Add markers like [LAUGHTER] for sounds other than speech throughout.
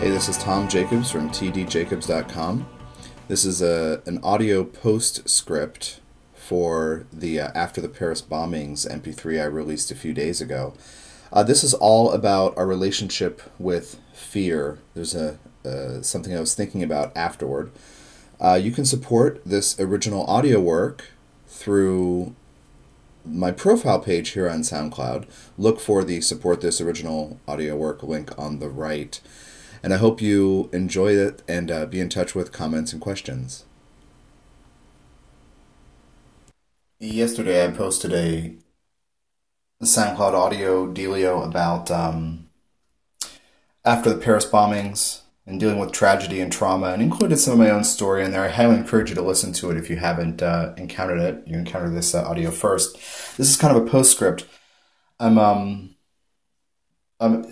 Hey, this is Tom Jacobs from tdjacobs.com. This is a, an audio postscript for the uh, After the Paris Bombings MP3 I released a few days ago. Uh, this is all about our relationship with fear. There's a uh, something I was thinking about afterward. Uh, you can support this original audio work through my profile page here on SoundCloud. Look for the support this original audio work link on the right. And I hope you enjoy it and uh, be in touch with comments and questions. Yesterday, I posted a SoundCloud audio dealio about um, after the Paris bombings and dealing with tragedy and trauma, and included some of my own story in there. I highly encourage you to listen to it if you haven't uh, encountered it. You encounter this uh, audio first. This is kind of a postscript. I'm um, I'm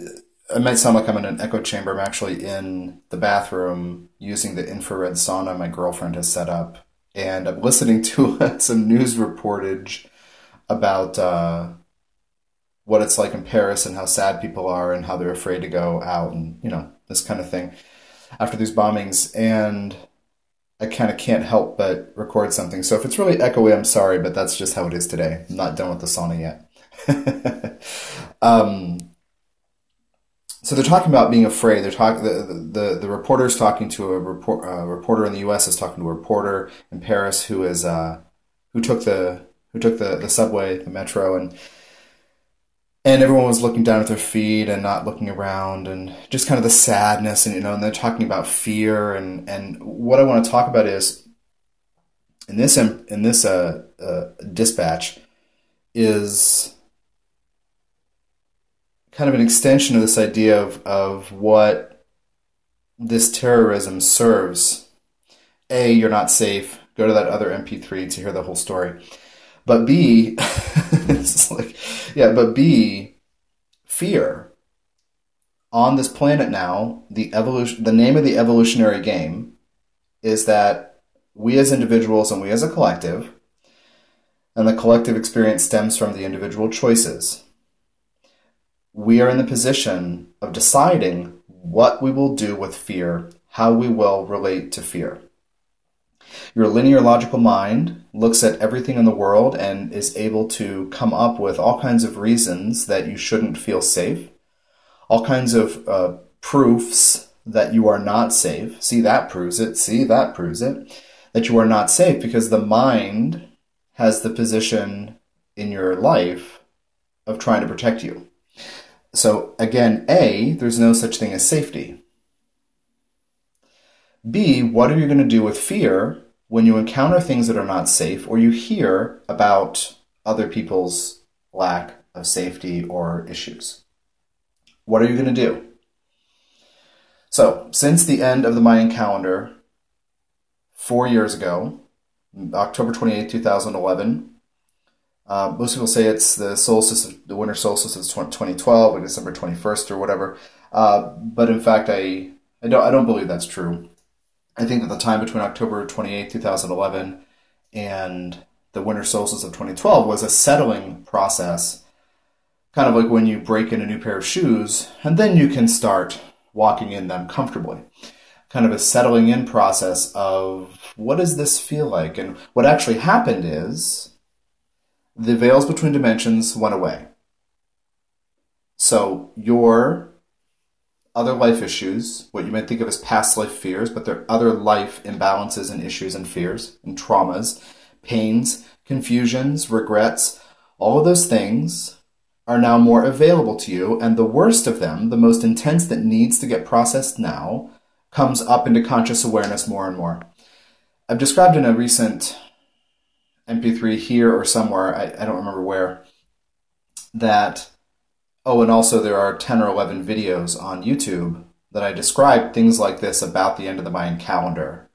it might sound like I'm in an echo chamber. I'm actually in the bathroom using the infrared sauna my girlfriend has set up, and I'm listening to [LAUGHS] some news reportage about uh, what it's like in Paris and how sad people are and how they're afraid to go out and you know this kind of thing after these bombings. And I kind of can't help but record something. So if it's really echoey, I'm sorry, but that's just how it is today. I'm not done with the sauna yet. [LAUGHS] um, so they're talking about being afraid. They're talking the the the reporter's talking to a report uh, reporter in the U.S. is talking to a reporter in Paris who is uh, who took the who took the the subway, the metro, and and everyone was looking down at their feet and not looking around, and just kind of the sadness, and you know, and they're talking about fear, and and what I want to talk about is in this in this uh, uh, dispatch is kind of an extension of this idea of, of what this terrorism serves. A, you're not safe. Go to that other MP3 to hear the whole story. But B, [LAUGHS] it's like, yeah, but B, fear. On this planet now, the evolution, the name of the evolutionary game is that we as individuals and we as a collective, and the collective experience stems from the individual choices we are in the position of deciding what we will do with fear, how we will relate to fear. Your linear logical mind looks at everything in the world and is able to come up with all kinds of reasons that you shouldn't feel safe, all kinds of uh, proofs that you are not safe. See, that proves it. See, that proves it. That you are not safe because the mind has the position in your life of trying to protect you. So again, A, there's no such thing as safety. B, what are you going to do with fear when you encounter things that are not safe or you hear about other people's lack of safety or issues? What are you going to do? So, since the end of the Mayan calendar, four years ago, October 28, 2011, uh, most people say it's the solstice, the winter solstice is 2012, or December 21st, or whatever. Uh, but in fact, I I don't I don't believe that's true. I think that the time between October 28, 2011, and the winter solstice of 2012 was a settling process, kind of like when you break in a new pair of shoes, and then you can start walking in them comfortably. Kind of a settling in process of what does this feel like, and what actually happened is the veils between dimensions went away. So your other life issues, what you might think of as past life fears, but they're other life imbalances and issues and fears and traumas, pains, confusions, regrets, all of those things are now more available to you. And the worst of them, the most intense that needs to get processed now, comes up into conscious awareness more and more. I've described in a recent MP3 here or somewhere, I, I don't remember where, that, oh, and also there are 10 or 11 videos on YouTube that I describe things like this about the end of the Mayan calendar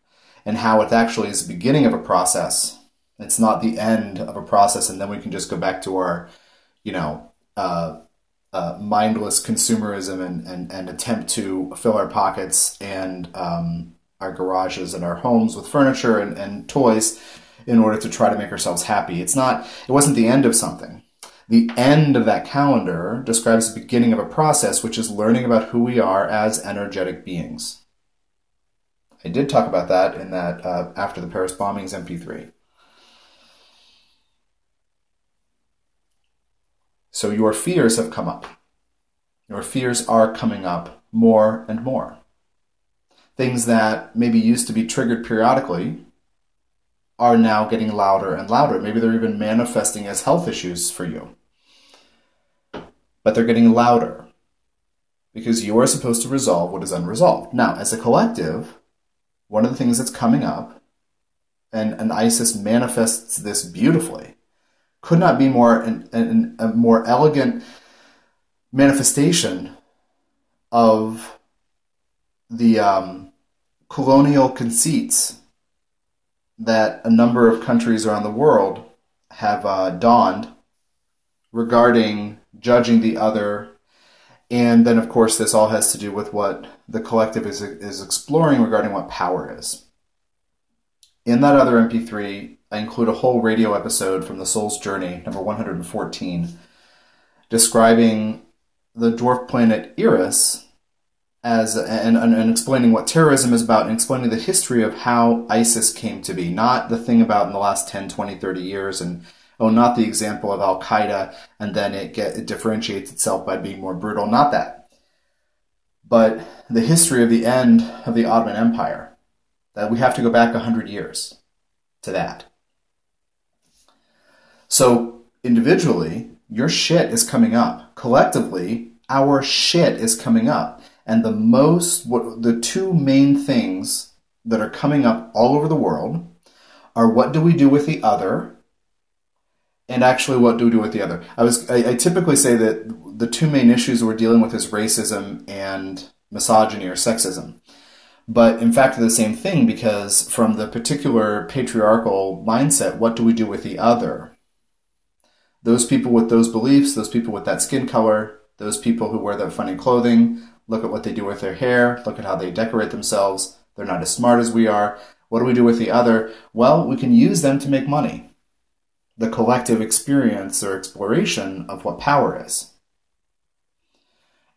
and how it actually is the beginning of a process. It's not the end of a process, and then we can just go back to our, you know, uh, uh, mindless consumerism and, and, and attempt to fill our pockets and um, our garages and our homes with furniture and, and toys in order to try to make ourselves happy. It's not, it wasn't the end of something. The end of that calendar describes the beginning of a process, which is learning about who we are as energetic beings. I did talk about that in that uh, after the Paris bombings MP3. So your fears have come up. Your fears are coming up more and more. Things that maybe used to be triggered periodically are now getting louder and louder. Maybe they're even manifesting as health issues for you. But they're getting louder because you are supposed to resolve what is unresolved. Now, as a collective, one of the things that's coming up, and, and Isis manifests this beautifully, could not be more an, an, a more elegant manifestation of the um, colonial conceits that a number of countries around the world have uh, donned regarding judging the other. And then, of course, this all has to do with what the collective is, is exploring regarding what power is. In that other MP3, I include a whole radio episode from The Soul's Journey, number 114, describing the dwarf planet Eris as and, and, and, explaining what terrorism is about and explaining the history of how ISIS came to be, not the thing about in the last 10, 20, 30 years and oh, not the example of Al Qaeda and then it get it differentiates itself by being more brutal, not that. But the history of the end of the Ottoman Empire. That we have to go back 100 years to that. So individually, your shit is coming up. Collectively, our shit is coming up. And the most, what, the two main things that are coming up all over the world are what do we do with the other and actually what do we do with the other. I was I, I, typically say that the two main issues we're dealing with is racism and misogyny or sexism. But in fact the same thing because from the particular patriarchal mindset what do we do with the other? Those people with those beliefs those people with that skin color those people who wear that funny clothing Look at what they do with their hair. Look at how they decorate themselves. They're not as smart as we are. What do we do with the other? Well, we can use them to make money. The collective experience or exploration of what power is.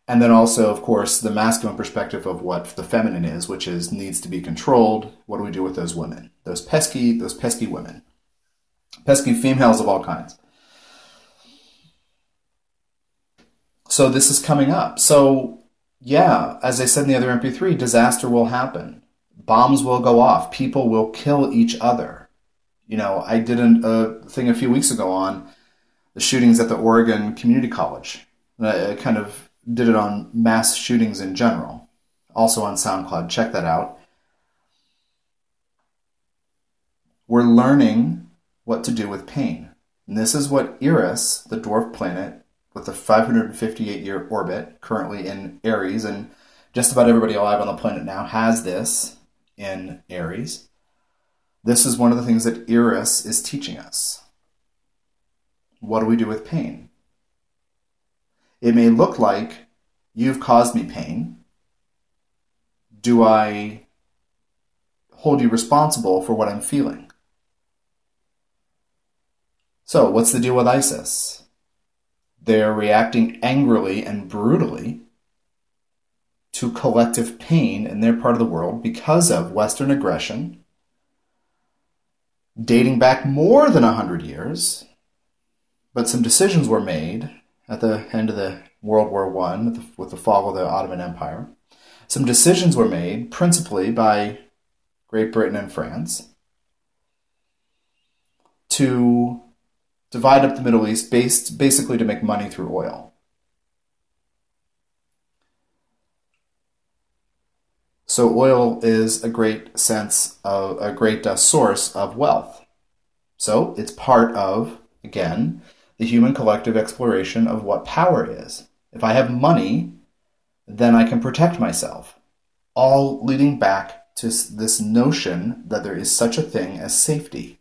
And then also, of course, the masculine perspective of what the feminine is, which is needs to be controlled. What do we do with those women? Those pesky, those pesky women. Pesky females of all kinds. So this is coming up. So yeah, as I said in the other MP3, disaster will happen. Bombs will go off. People will kill each other. You know, I did a thing a few weeks ago on the shootings at the Oregon Community College. I kind of did it on mass shootings in general. Also on SoundCloud. Check that out. We're learning what to do with pain. And this is what Eris, the dwarf planet, with a 558 year orbit currently in Aries, and just about everybody alive on the planet now has this in Aries. This is one of the things that Eris is teaching us. What do we do with pain? It may look like you've caused me pain. Do I hold you responsible for what I'm feeling? So, what's the deal with ISIS? They are reacting angrily and brutally to collective pain in their part of the world because of Western aggression dating back more than 100 years. But some decisions were made at the end of the World War I with the fall of the Ottoman Empire. Some decisions were made principally by Great Britain and France to divide up the Middle East based basically to make money through oil. So oil is a great sense of a great uh, source of wealth. So it's part of again the human collective exploration of what power is. If I have money, then I can protect myself. All leading back to this notion that there is such a thing as safety.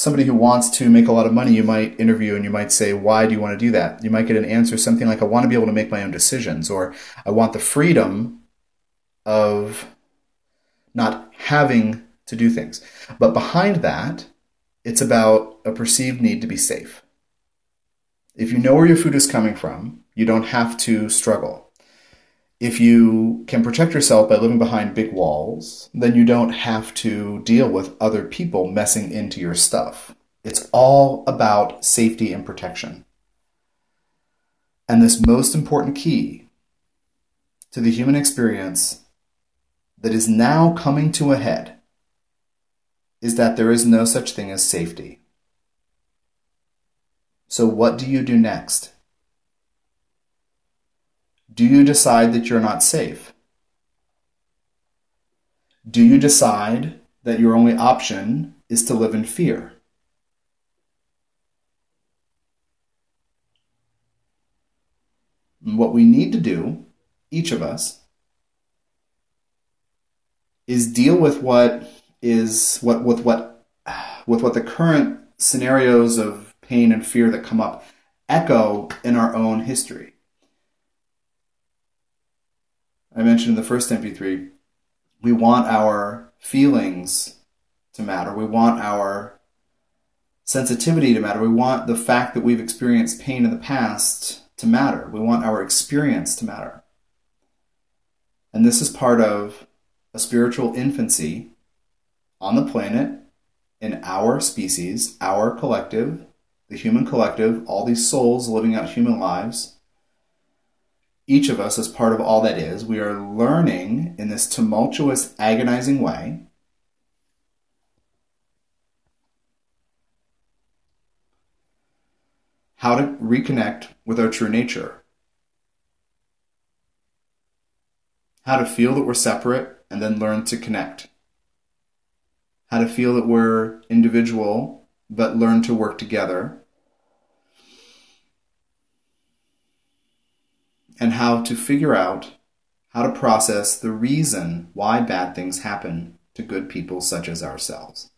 Somebody who wants to make a lot of money, you might interview and you might say, Why do you want to do that? You might get an answer something like, I want to be able to make my own decisions, or I want the freedom of not having to do things. But behind that, it's about a perceived need to be safe. If you know where your food is coming from, you don't have to struggle. If you can protect yourself by living behind big walls, then you don't have to deal with other people messing into your stuff. It's all about safety and protection. And this most important key to the human experience that is now coming to a head is that there is no such thing as safety. So, what do you do next? Do you decide that you're not safe? Do you decide that your only option is to live in fear? what we need to do, each of us, is deal with what is what with what with what the current scenarios of pain and fear that come up echo in our own history. I mentioned in the first MP3, we want our feelings to matter. We want our sensitivity to matter. We want the fact that we've experienced pain in the past to matter. We want our experience to matter. And this is part of a spiritual infancy on the planet, in our species, our collective, the human collective, all these souls living out human lives. Each of us, as part of all that is, we are learning in this tumultuous, agonizing way. How to reconnect with our true nature, how to feel that we're separate and then learn to connect, how to feel that we're individual but learn to work together, and how to figure out how to process the reason why bad things happen to good people such as ourselves.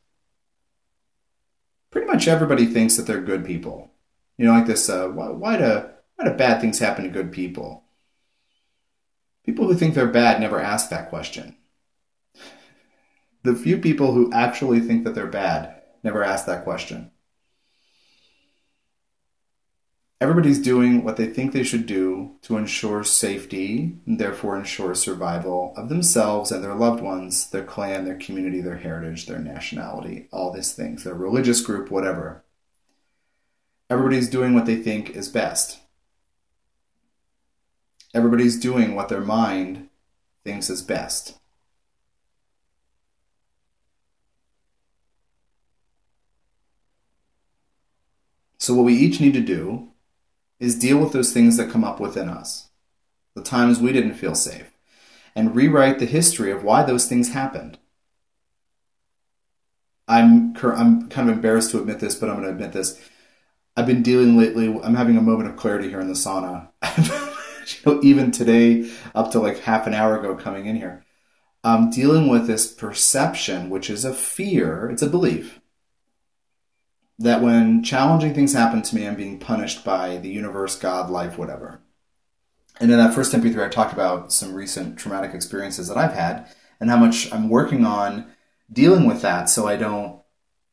Pretty much everybody thinks that they're good people. You know, like this, uh, why, why, do, why do bad things happen to good people? People who think they're bad never ask that question. The few people who actually think that they're bad never ask that question. Everybody's doing what they think they should do to ensure safety and therefore ensure survival of themselves and their loved ones, their clan, their community, their heritage, their nationality, all these things, their religious group, whatever. Everybody's doing what they think is best. Everybody's doing what their mind thinks is best. So, what we each need to do is deal with those things that come up within us, the times we didn't feel safe, and rewrite the history of why those things happened. I'm, I'm kind of embarrassed to admit this, but I'm going to admit this. I've been dealing lately. I'm having a moment of clarity here in the sauna. [LAUGHS] even today, up to like half an hour ago, coming in here, I'm dealing with this perception, which is a fear. It's a belief that when challenging things happen to me, I'm being punished by the universe, God, life, whatever. And in that first MP3, I talked about some recent traumatic experiences that I've had and how much I'm working on dealing with that so I don't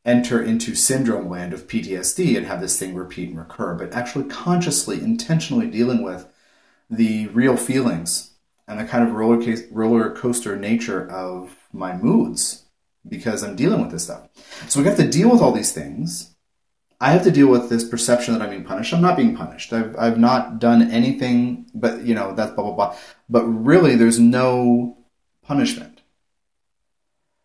enter into syndrome land of PTSD and have this thing repeat and recur, but actually consciously, intentionally dealing with the real feelings and the kind of roller, case, roller coaster nature of my moods because I'm dealing with this stuff. So we have to deal with all these things. I have to deal with this perception that I'm being punished. I'm not being punished. I've, I've not done anything, but you know, that's blah, blah, blah. But really, there's no punishment.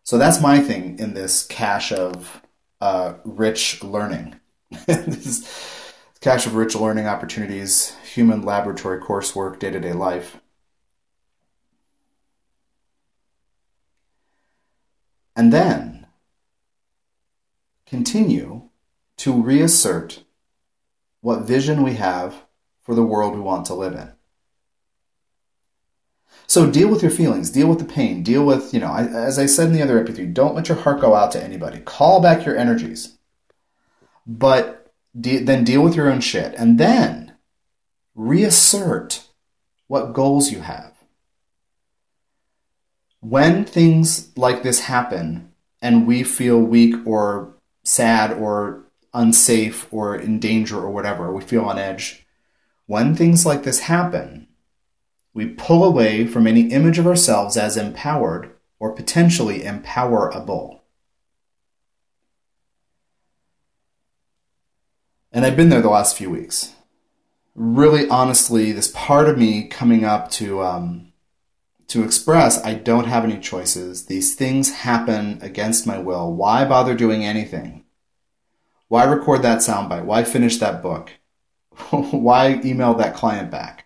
So that's my thing in this cache of uh, rich learning. [LAUGHS] this cache of rich learning opportunities, human laboratory coursework, day to day life. And then continue to reassert what vision we have for the world we want to live in. So deal with your feelings, deal with the pain, deal with, you know, as I said in the other MP3, don't let your heart go out to anybody. Call back your energies. But de- then deal with your own shit. And then reassert what goals you have. When things like this happen and we feel weak or sad or unsafe or in danger or whatever, we feel on edge. When things like this happen, we pull away from any image of ourselves as empowered or potentially empowerable. And I've been there the last few weeks. Really, honestly, this part of me coming up to um, to express I don't have any choices. These things happen against my will. Why bother doing anything? Why record that soundbite? Why finish that book? [LAUGHS] Why email that client back?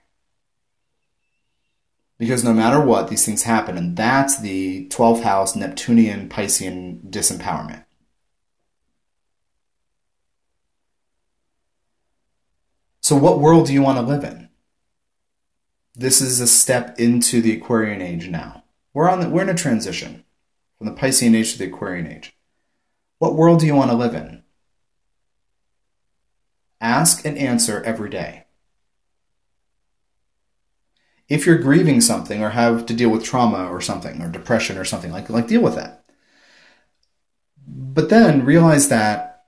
Because no matter what, these things happen, and that's the 12th house Neptunian Piscean disempowerment. So, what world do you want to live in? This is a step into the Aquarian age now. We're on the, we're in a transition from the Piscean age to the Aquarian age. What world do you want to live in? Ask and answer every day. If you're grieving something or have to deal with trauma or something or depression or something like like deal with that. But then realize that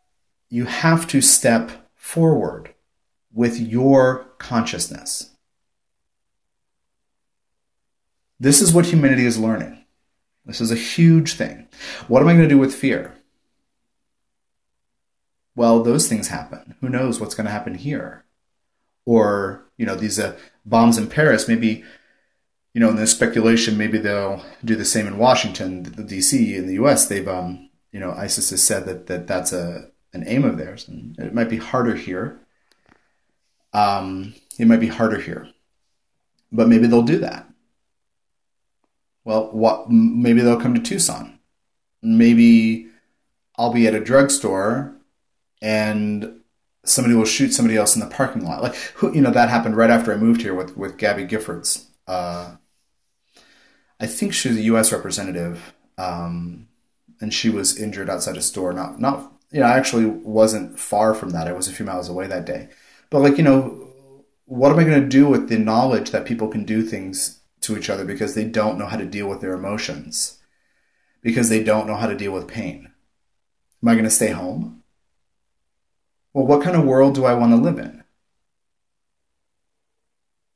you have to step forward with your consciousness. This is what humanity is learning. This is a huge thing. What am I going to do with fear? Well, those things happen. Who knows what's going to happen here? Or, you know, these uh, bombs in Paris, maybe, you know, in this speculation, maybe they'll do the same in Washington, the DC, in the US. They've, um, you know, ISIS has said that, that that's a, an aim of theirs. And it might be harder here. Um, it might be harder here. But maybe they'll do that. Well, what? Maybe they'll come to Tucson. Maybe I'll be at a drugstore and somebody will shoot somebody else in the parking lot. Like, you know, that happened right after I moved here with, with Gabby Giffords. Uh, I think she was a U.S. representative, um, and she was injured outside a store. Not, not, you know, I actually wasn't far from that. I was a few miles away that day. But like, you know, what am I going to do with the knowledge that people can do things to each other because they don't know how to deal with their emotions, because they don't know how to deal with pain. Am I going to stay home? Well, what kind of world do I want to live in?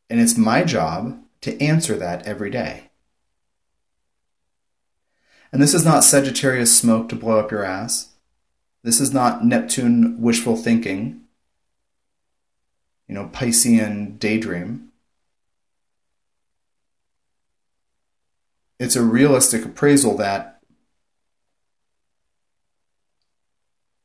And it's my job to answer that every day. And this is not Sagittarius smoke to blow up your ass. This is not Neptune wishful thinking, you know, Piscean daydream. It's a realistic appraisal that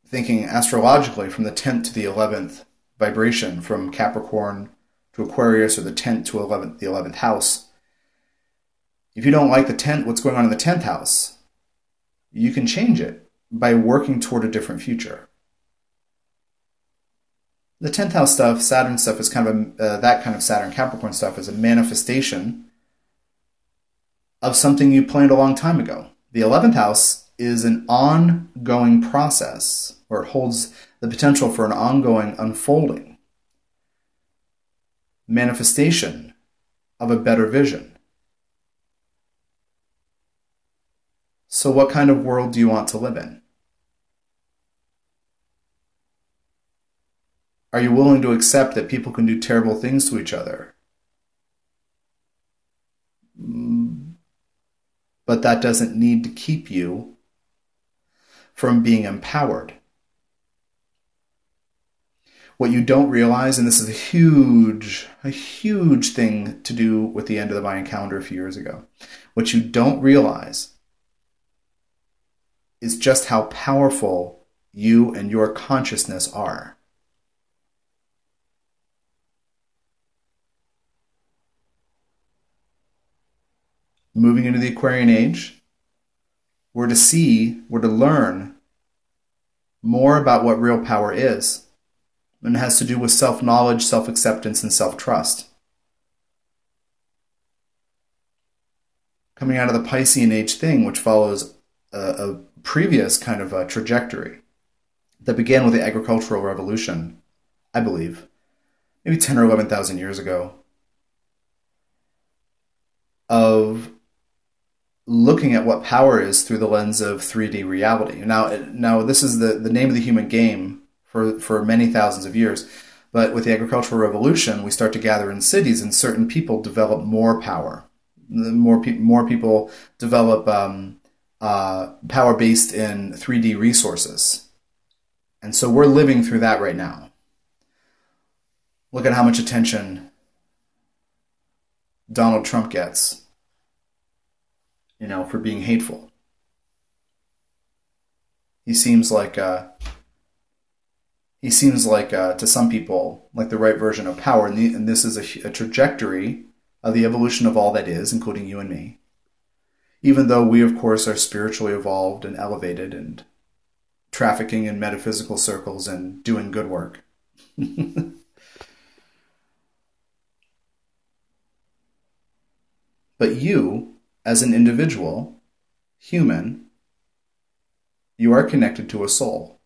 thinking astrologically from the 10th to the 11th vibration from Capricorn to Aquarius or the 10th to 11th the 11th house. If you don't like the 10th what's going on in the 10th house? You can change it by working toward a different future. The 10th house stuff Saturn stuff is kind of a, uh, that kind of Saturn Capricorn stuff is a manifestation of something you planned a long time ago. The 11th house is an ongoing process, or it holds the potential for an ongoing unfolding, manifestation of a better vision. So, what kind of world do you want to live in? Are you willing to accept that people can do terrible things to each other? But that doesn't need to keep you from being empowered. What you don't realize, and this is a huge, a huge thing to do with the end of the Mayan calendar a few years ago, what you don't realize is just how powerful you and your consciousness are. Moving into the Aquarian age, we're to see, we're to learn more about what real power is. And it has to do with self knowledge, self acceptance, and self trust. Coming out of the Piscean age thing, which follows a, a previous kind of a trajectory that began with the agricultural revolution, I believe, maybe 10 or 11,000 years ago, of looking at what power is through the lens of 3D reality. Now, now this is the, the name of the human game for, for many thousands of years. But with the agricultural revolution, we start to gather in cities, and certain people develop more power. More, pe- more people develop um, uh, power based in 3D resources. And so we're living through that right now. Look at how much attention Donald Trump gets, you know, for being hateful. He seems like uh, he seems like uh, to some people like the right version of power, and, the, and this is a, a trajectory of the evolution of all that is, including you and me. Even though we, of course, are spiritually evolved and elevated and trafficking in metaphysical circles and doing good work. [LAUGHS] but you, as an individual, human, you are connected to a soul.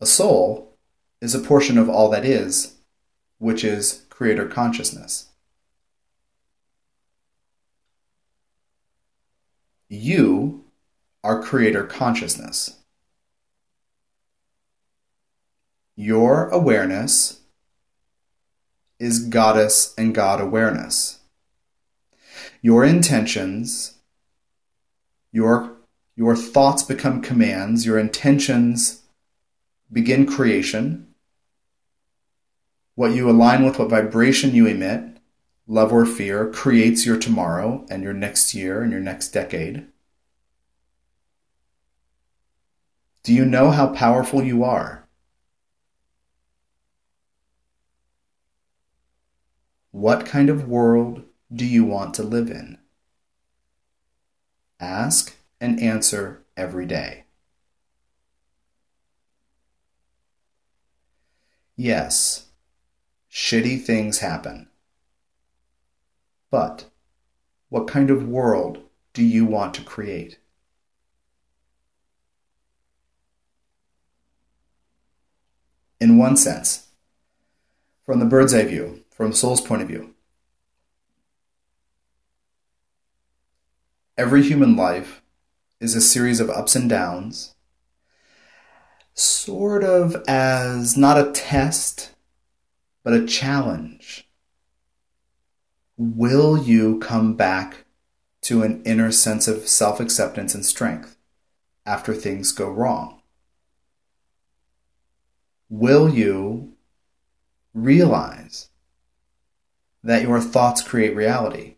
A soul is a portion of all that is, which is creator consciousness. You are creator consciousness. Your awareness is goddess and God awareness. Your intentions, your, your thoughts become commands, your intentions begin creation. What you align with, what vibration you emit, love or fear, creates your tomorrow and your next year and your next decade. Do you know how powerful you are? What kind of world do you want to live in? Ask and answer every day. Yes, shitty things happen. But what kind of world do you want to create? In one sense, from the bird's eye view, from soul's point of view, every human life is a series of ups and downs sort of as not a test, but a challenge. Will you come back to an inner sense of self acceptance and strength after things go wrong? Will you realize that your thoughts create reality?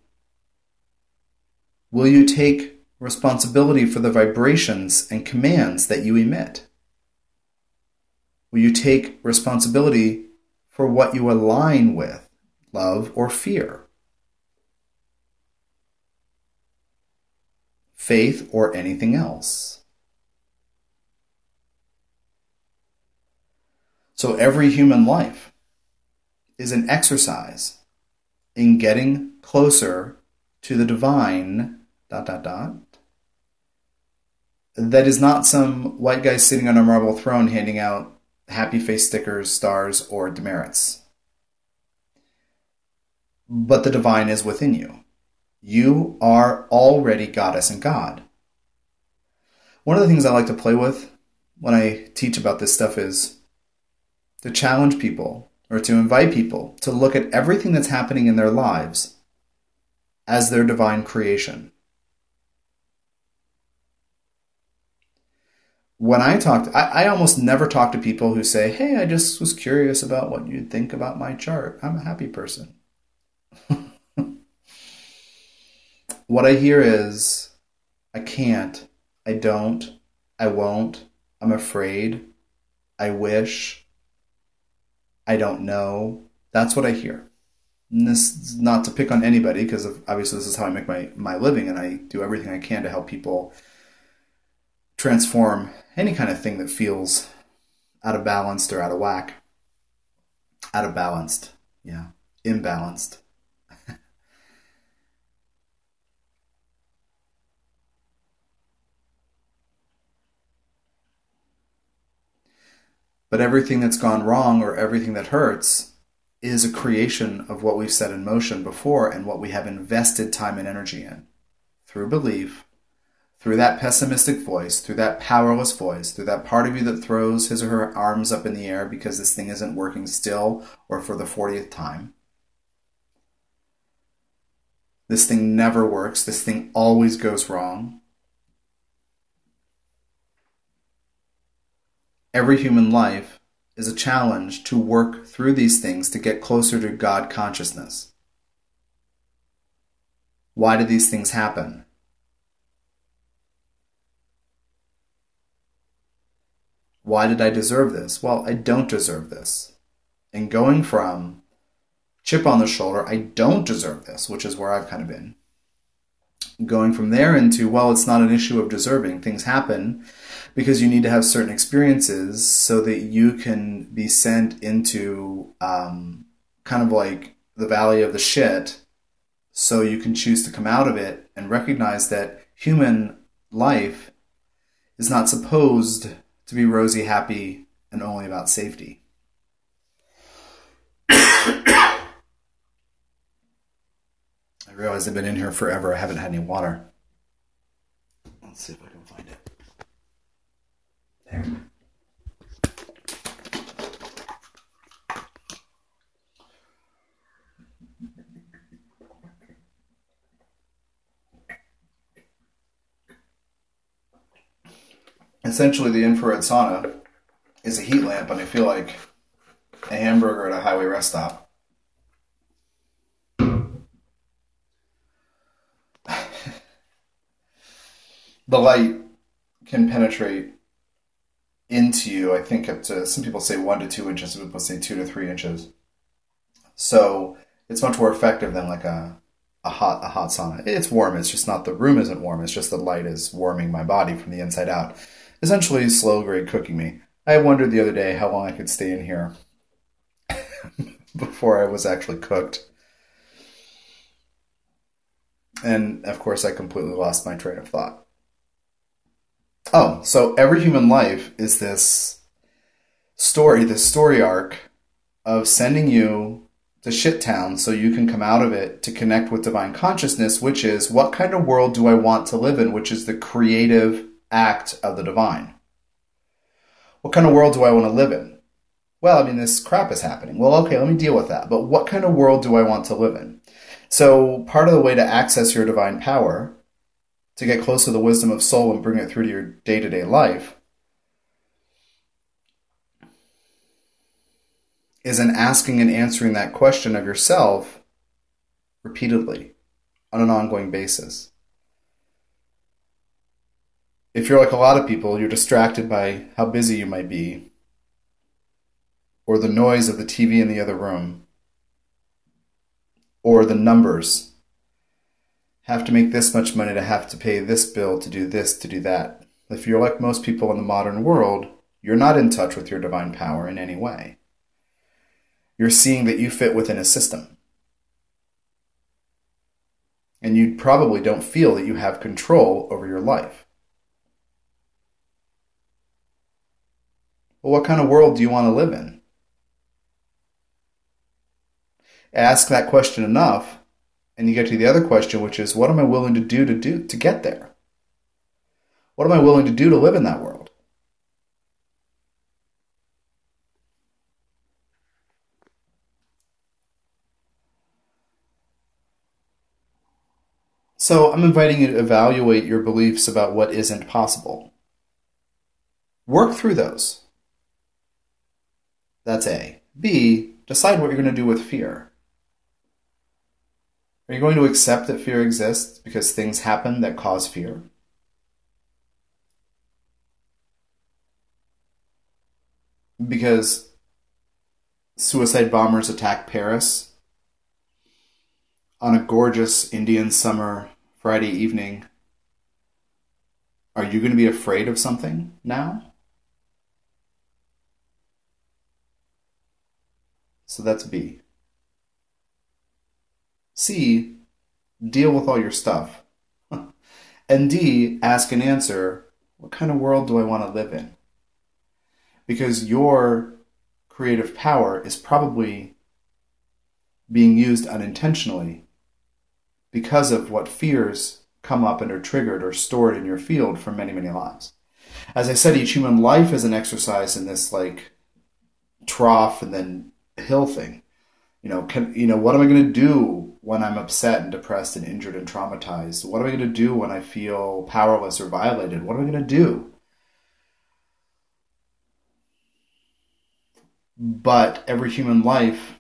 Will you take responsibility for the vibrations and commands that you emit? Will you take responsibility for what you align with, love or fear? Faith or anything else? So every human life is an exercise in getting closer to the divine dot dot dot that is not some white guy sitting on a marble throne handing out happy face stickers, stars, or demerits. But the divine is within you. You are already goddess and God. One of the things I like to play with when I teach about this stuff is to challenge people or to invite people to look at everything that's happening in their lives as their divine creation. When I talk, to, I, I almost never talk to people who say, Hey, I just was curious about what you'd think about my chart. I'm a happy person. [LAUGHS] what I hear is, I can't, I don't, I won't, I'm afraid, I wish, I don't know. That's what I hear. And this is not to pick on anybody because obviously this is how I make my, my living and I do everything I can to help people transform any kind of thing that feels out of balanced or out of whack. Out of balanced, yeah, imbalanced. [LAUGHS] but everything that's gone wrong or everything that hurts is a creation of what we've set in motion before and what we have invested time and energy in through belief, through that pessimistic voice, through that powerless voice, through that part of you that throws his or her arms up in the air because this thing isn't working still or for the 40th time. This thing never works. This thing always goes wrong. Every human life is a challenge to work through these things to get closer to God consciousness. Why do these things happen? Why did I deserve this? Well, I don't deserve this. And going from chip on the shoulder, I don't deserve this, which is where I've kind of been. Going from there into, well, it's not an issue of deserving. Things happen because you need to have certain experiences so that you can be sent into um, kind of like the valley of the shit so you can choose to come out of it and recognize that human life is not supposed to be rosy, happy, and only about safety. [COUGHS] I realize I've been in here forever. I haven't had any water. Let's see if I can find it. There. Essentially, the infrared sauna is a heat lamp, and I feel like a hamburger at a highway rest stop. [SIGHS] the light can penetrate into you, I think up to some people say one to two inches, some people say two to three inches. So it's much more effective than like a a hot a hot sauna. It's warm. It's just not the room isn't warm. It's just the light is warming my body from the inside out. Essentially, slow grade cooking me. I wondered the other day how long I could stay in here [LAUGHS] before I was actually cooked. And of course, I completely lost my train of thought. Oh, so every human life is this story, this story arc of sending you to shit town so you can come out of it to connect with divine consciousness, which is what kind of world do I want to live in, which is the creative act of the divine. What kind of world do I want to live in? Well, I mean, this crap is happening. Well, okay, let me deal with that. But what kind of world do I want to live in? So, part of the way to access your divine power to get close to the wisdom of soul and bring it through to your day to day life is in asking and answering that question of yourself repeatedly on an ongoing basis. If you're like a lot of people, you're distracted by how busy you might be, or the noise of the TV in the other room, or the numbers have to make this much money to have to pay this bill to do this to do that. If you're like most people in the modern world, you're not in touch with your divine power in any way. You're seeing that you fit within a system. And you probably don't feel that you have control over your life. Well, what kind of world do you want to live in? Ask that question enough, and you get to the other question, which is what am I willing to do to do to get there? What am I willing to do to live in that world? So I'm inviting you to evaluate your beliefs about what isn't possible. Work through those. That's A. B. Decide what you're going to do with fear. Are you going to accept that fear exists because things happen that cause fear? Because suicide bombers attack Paris on a gorgeous Indian summer Friday evening. Are you going to be afraid of something now? So that's B. C, deal with all your stuff. [LAUGHS] and D, ask and answer what kind of world do I want to live in? Because your creative power is probably being used unintentionally because of what fears come up and are triggered or stored in your field for many, many lives. As I said, each human life is an exercise in this like trough and then hill thing. You know, can, you know, what am I going to do when I'm upset and depressed and injured and traumatized? What am I going to do when I feel powerless or violated? What am I going to do? But every human life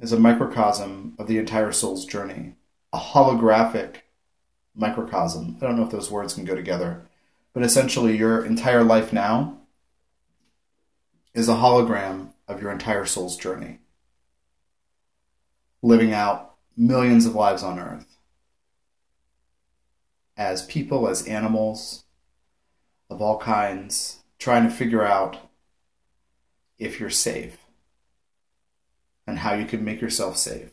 is a microcosm of the entire soul's journey, a holographic microcosm. I don't know if those words can go together, but essentially, your entire life now is a hologram of your entire soul's journey, living out millions of lives on earth as people, as animals of all kinds, trying to figure out if you're safe and how you can make yourself safe.